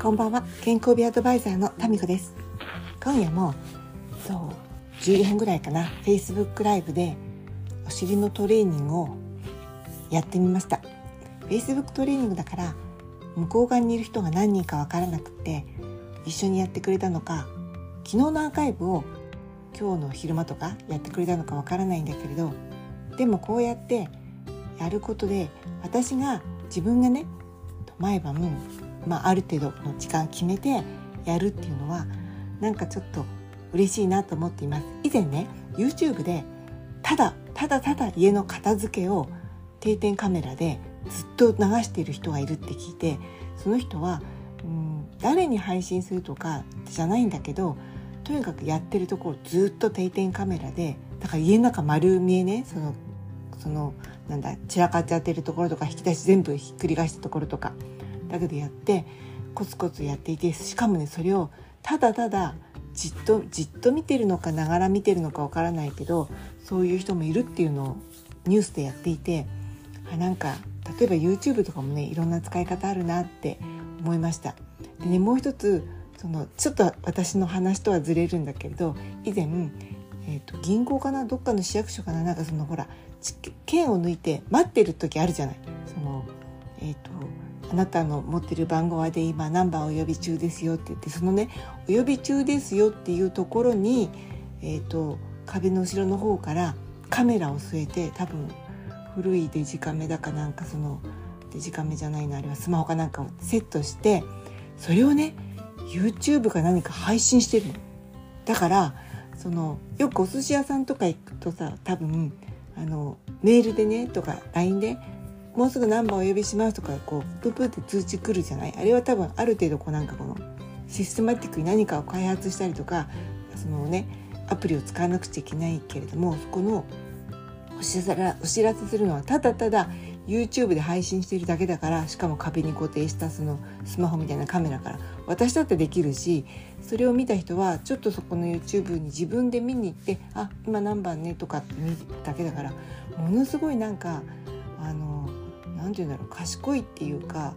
こんばんは。健康美アドバイザーのタミコです。今夜もそう12分ぐらいかな。Facebook ライブでお尻のトレーニングをやってみました。Facebook トレーニングだから向こう側にいる人が何人かわからなくて一緒にやってくれたのか昨日のアーカイブを今日の昼間とかやってくれたのかわからないんだけれどでもこうやってやることで私が自分がね毎晩、まあ、ある程度の時間決めてやるっていうのはなんかちょっと嬉しいなと思っています。以前ね YouTube でただただただ家の片付けを定点カメラでずっと流している人がいるって聞いてその人はうん誰に配信するとかじゃないんだけどとにかくやってるところずっと定点カメラでだから家の中丸見えねそのそのなんだ散らかっちゃってるところとか引き出し全部ひっくり返したところとかだけでやってコツコツやっていてしかもねそれをただただじっとじっと見てるのかながら見てるのかわからないけどそういう人もいるっていうのをニュースでやっていてあなんか例えば YouTube とかもねいろんな使い方あるなって思いました。でねもう一つそのちょっと私の話とはずれるんだけれど以前、えーと、銀行かなどっかの市役所かななんかそのほら券を抜いて待ってる時あるじゃない。そのえーとあなたの持ってる番号はで今何番お呼び中ですよって言ってそのねお呼び中ですよっていうところに、えーと、壁の後ろの方からカメラを据えて多分古いデジカメだかなんかそのデジカメじゃないのあれはスマホかなんかをセットしてそれをね YouTube か何か配信してるの。だからそのよくお寿司屋さんとか行くとさ多分あのメールでねとか LINE でもうすぐナンバーお呼びしますとかこうププって通知来るじゃない？あれは多分ある程度こうなんかこのシステマティックに何かを開発したりとかそのねアプリを使わなくちゃいけないけれどもそこのお知らお知らせするのはただただ YouTube で配信しているだけだからしかも壁に固定したそのスマホみたいなカメラから私だってできるしそれを見た人はちょっとそこの YouTube に自分で見に行って「あ今何番ね」とかって見るだけだからものすごいなんかあの何て言うんだろう賢いっていうか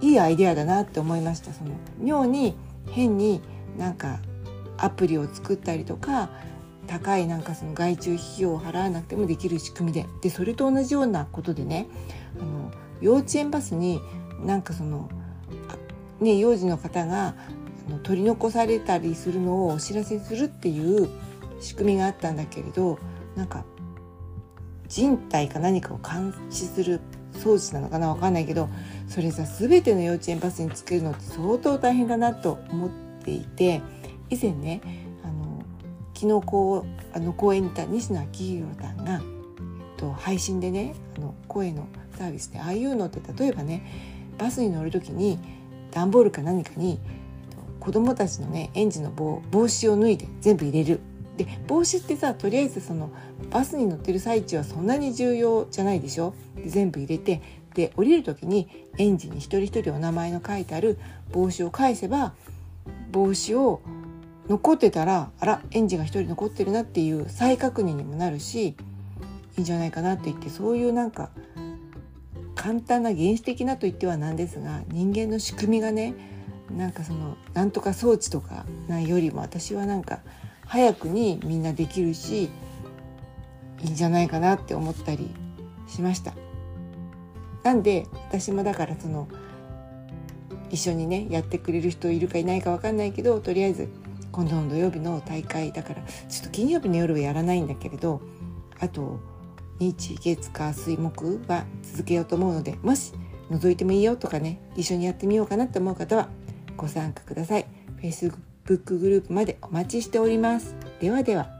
いいアイデアだなって思いました。その妙に変になんかアプリを作ったりとか高いなんかその外注費用を払わなくてもできる仕組みで。でそれと同じようなことでねあの幼稚園バスになんかその、ね、幼児の方が取り残されたりするのをお知らせするっていう仕組みがあったんだけれどなんか人体か何かを監視する装置なのかな分かんないけどそれさ全ての幼稚園バスにつけるのって相当大変だなと思っていて以前ねあの昨日こうあの公演にいた西野昭弘さんが、えっと、配信でねあの声のサービスでああいうのって例えばねバスに乗る時に段ボールか何かに、えっと、子供たちのね園児の帽帽子を脱いで全部入れる。で帽子ってさとりあえずそのバスに乗ってる最中はそんなに重要じゃないでしょ？で全部入れてで降りる時に園児に一人一人お名前の書いてある帽子を返せば帽子を残ってたらあら園児が一人残ってるなっていう再確認にもなるしいいんじゃないかなって言ってそういうなんか簡単な原始的なと言ってはなんですが人間の仕組みがねなんかそのなんとか装置とかないよりも私はなんか早くにみんなできるしいいんじゃないかなって思ったりしました。なんで私もだからその一緒にねやってくれる人いるかいないか分かんないけどとりあえず今度の土曜日の大会だからちょっと金曜日の夜はやらないんだけれどあと日月火水木は続けようと思うのでもし覗いてもいいよとかね一緒にやってみようかなと思う方はご参加ください。Facebook ブックグループまでお待ちしております。ではでは。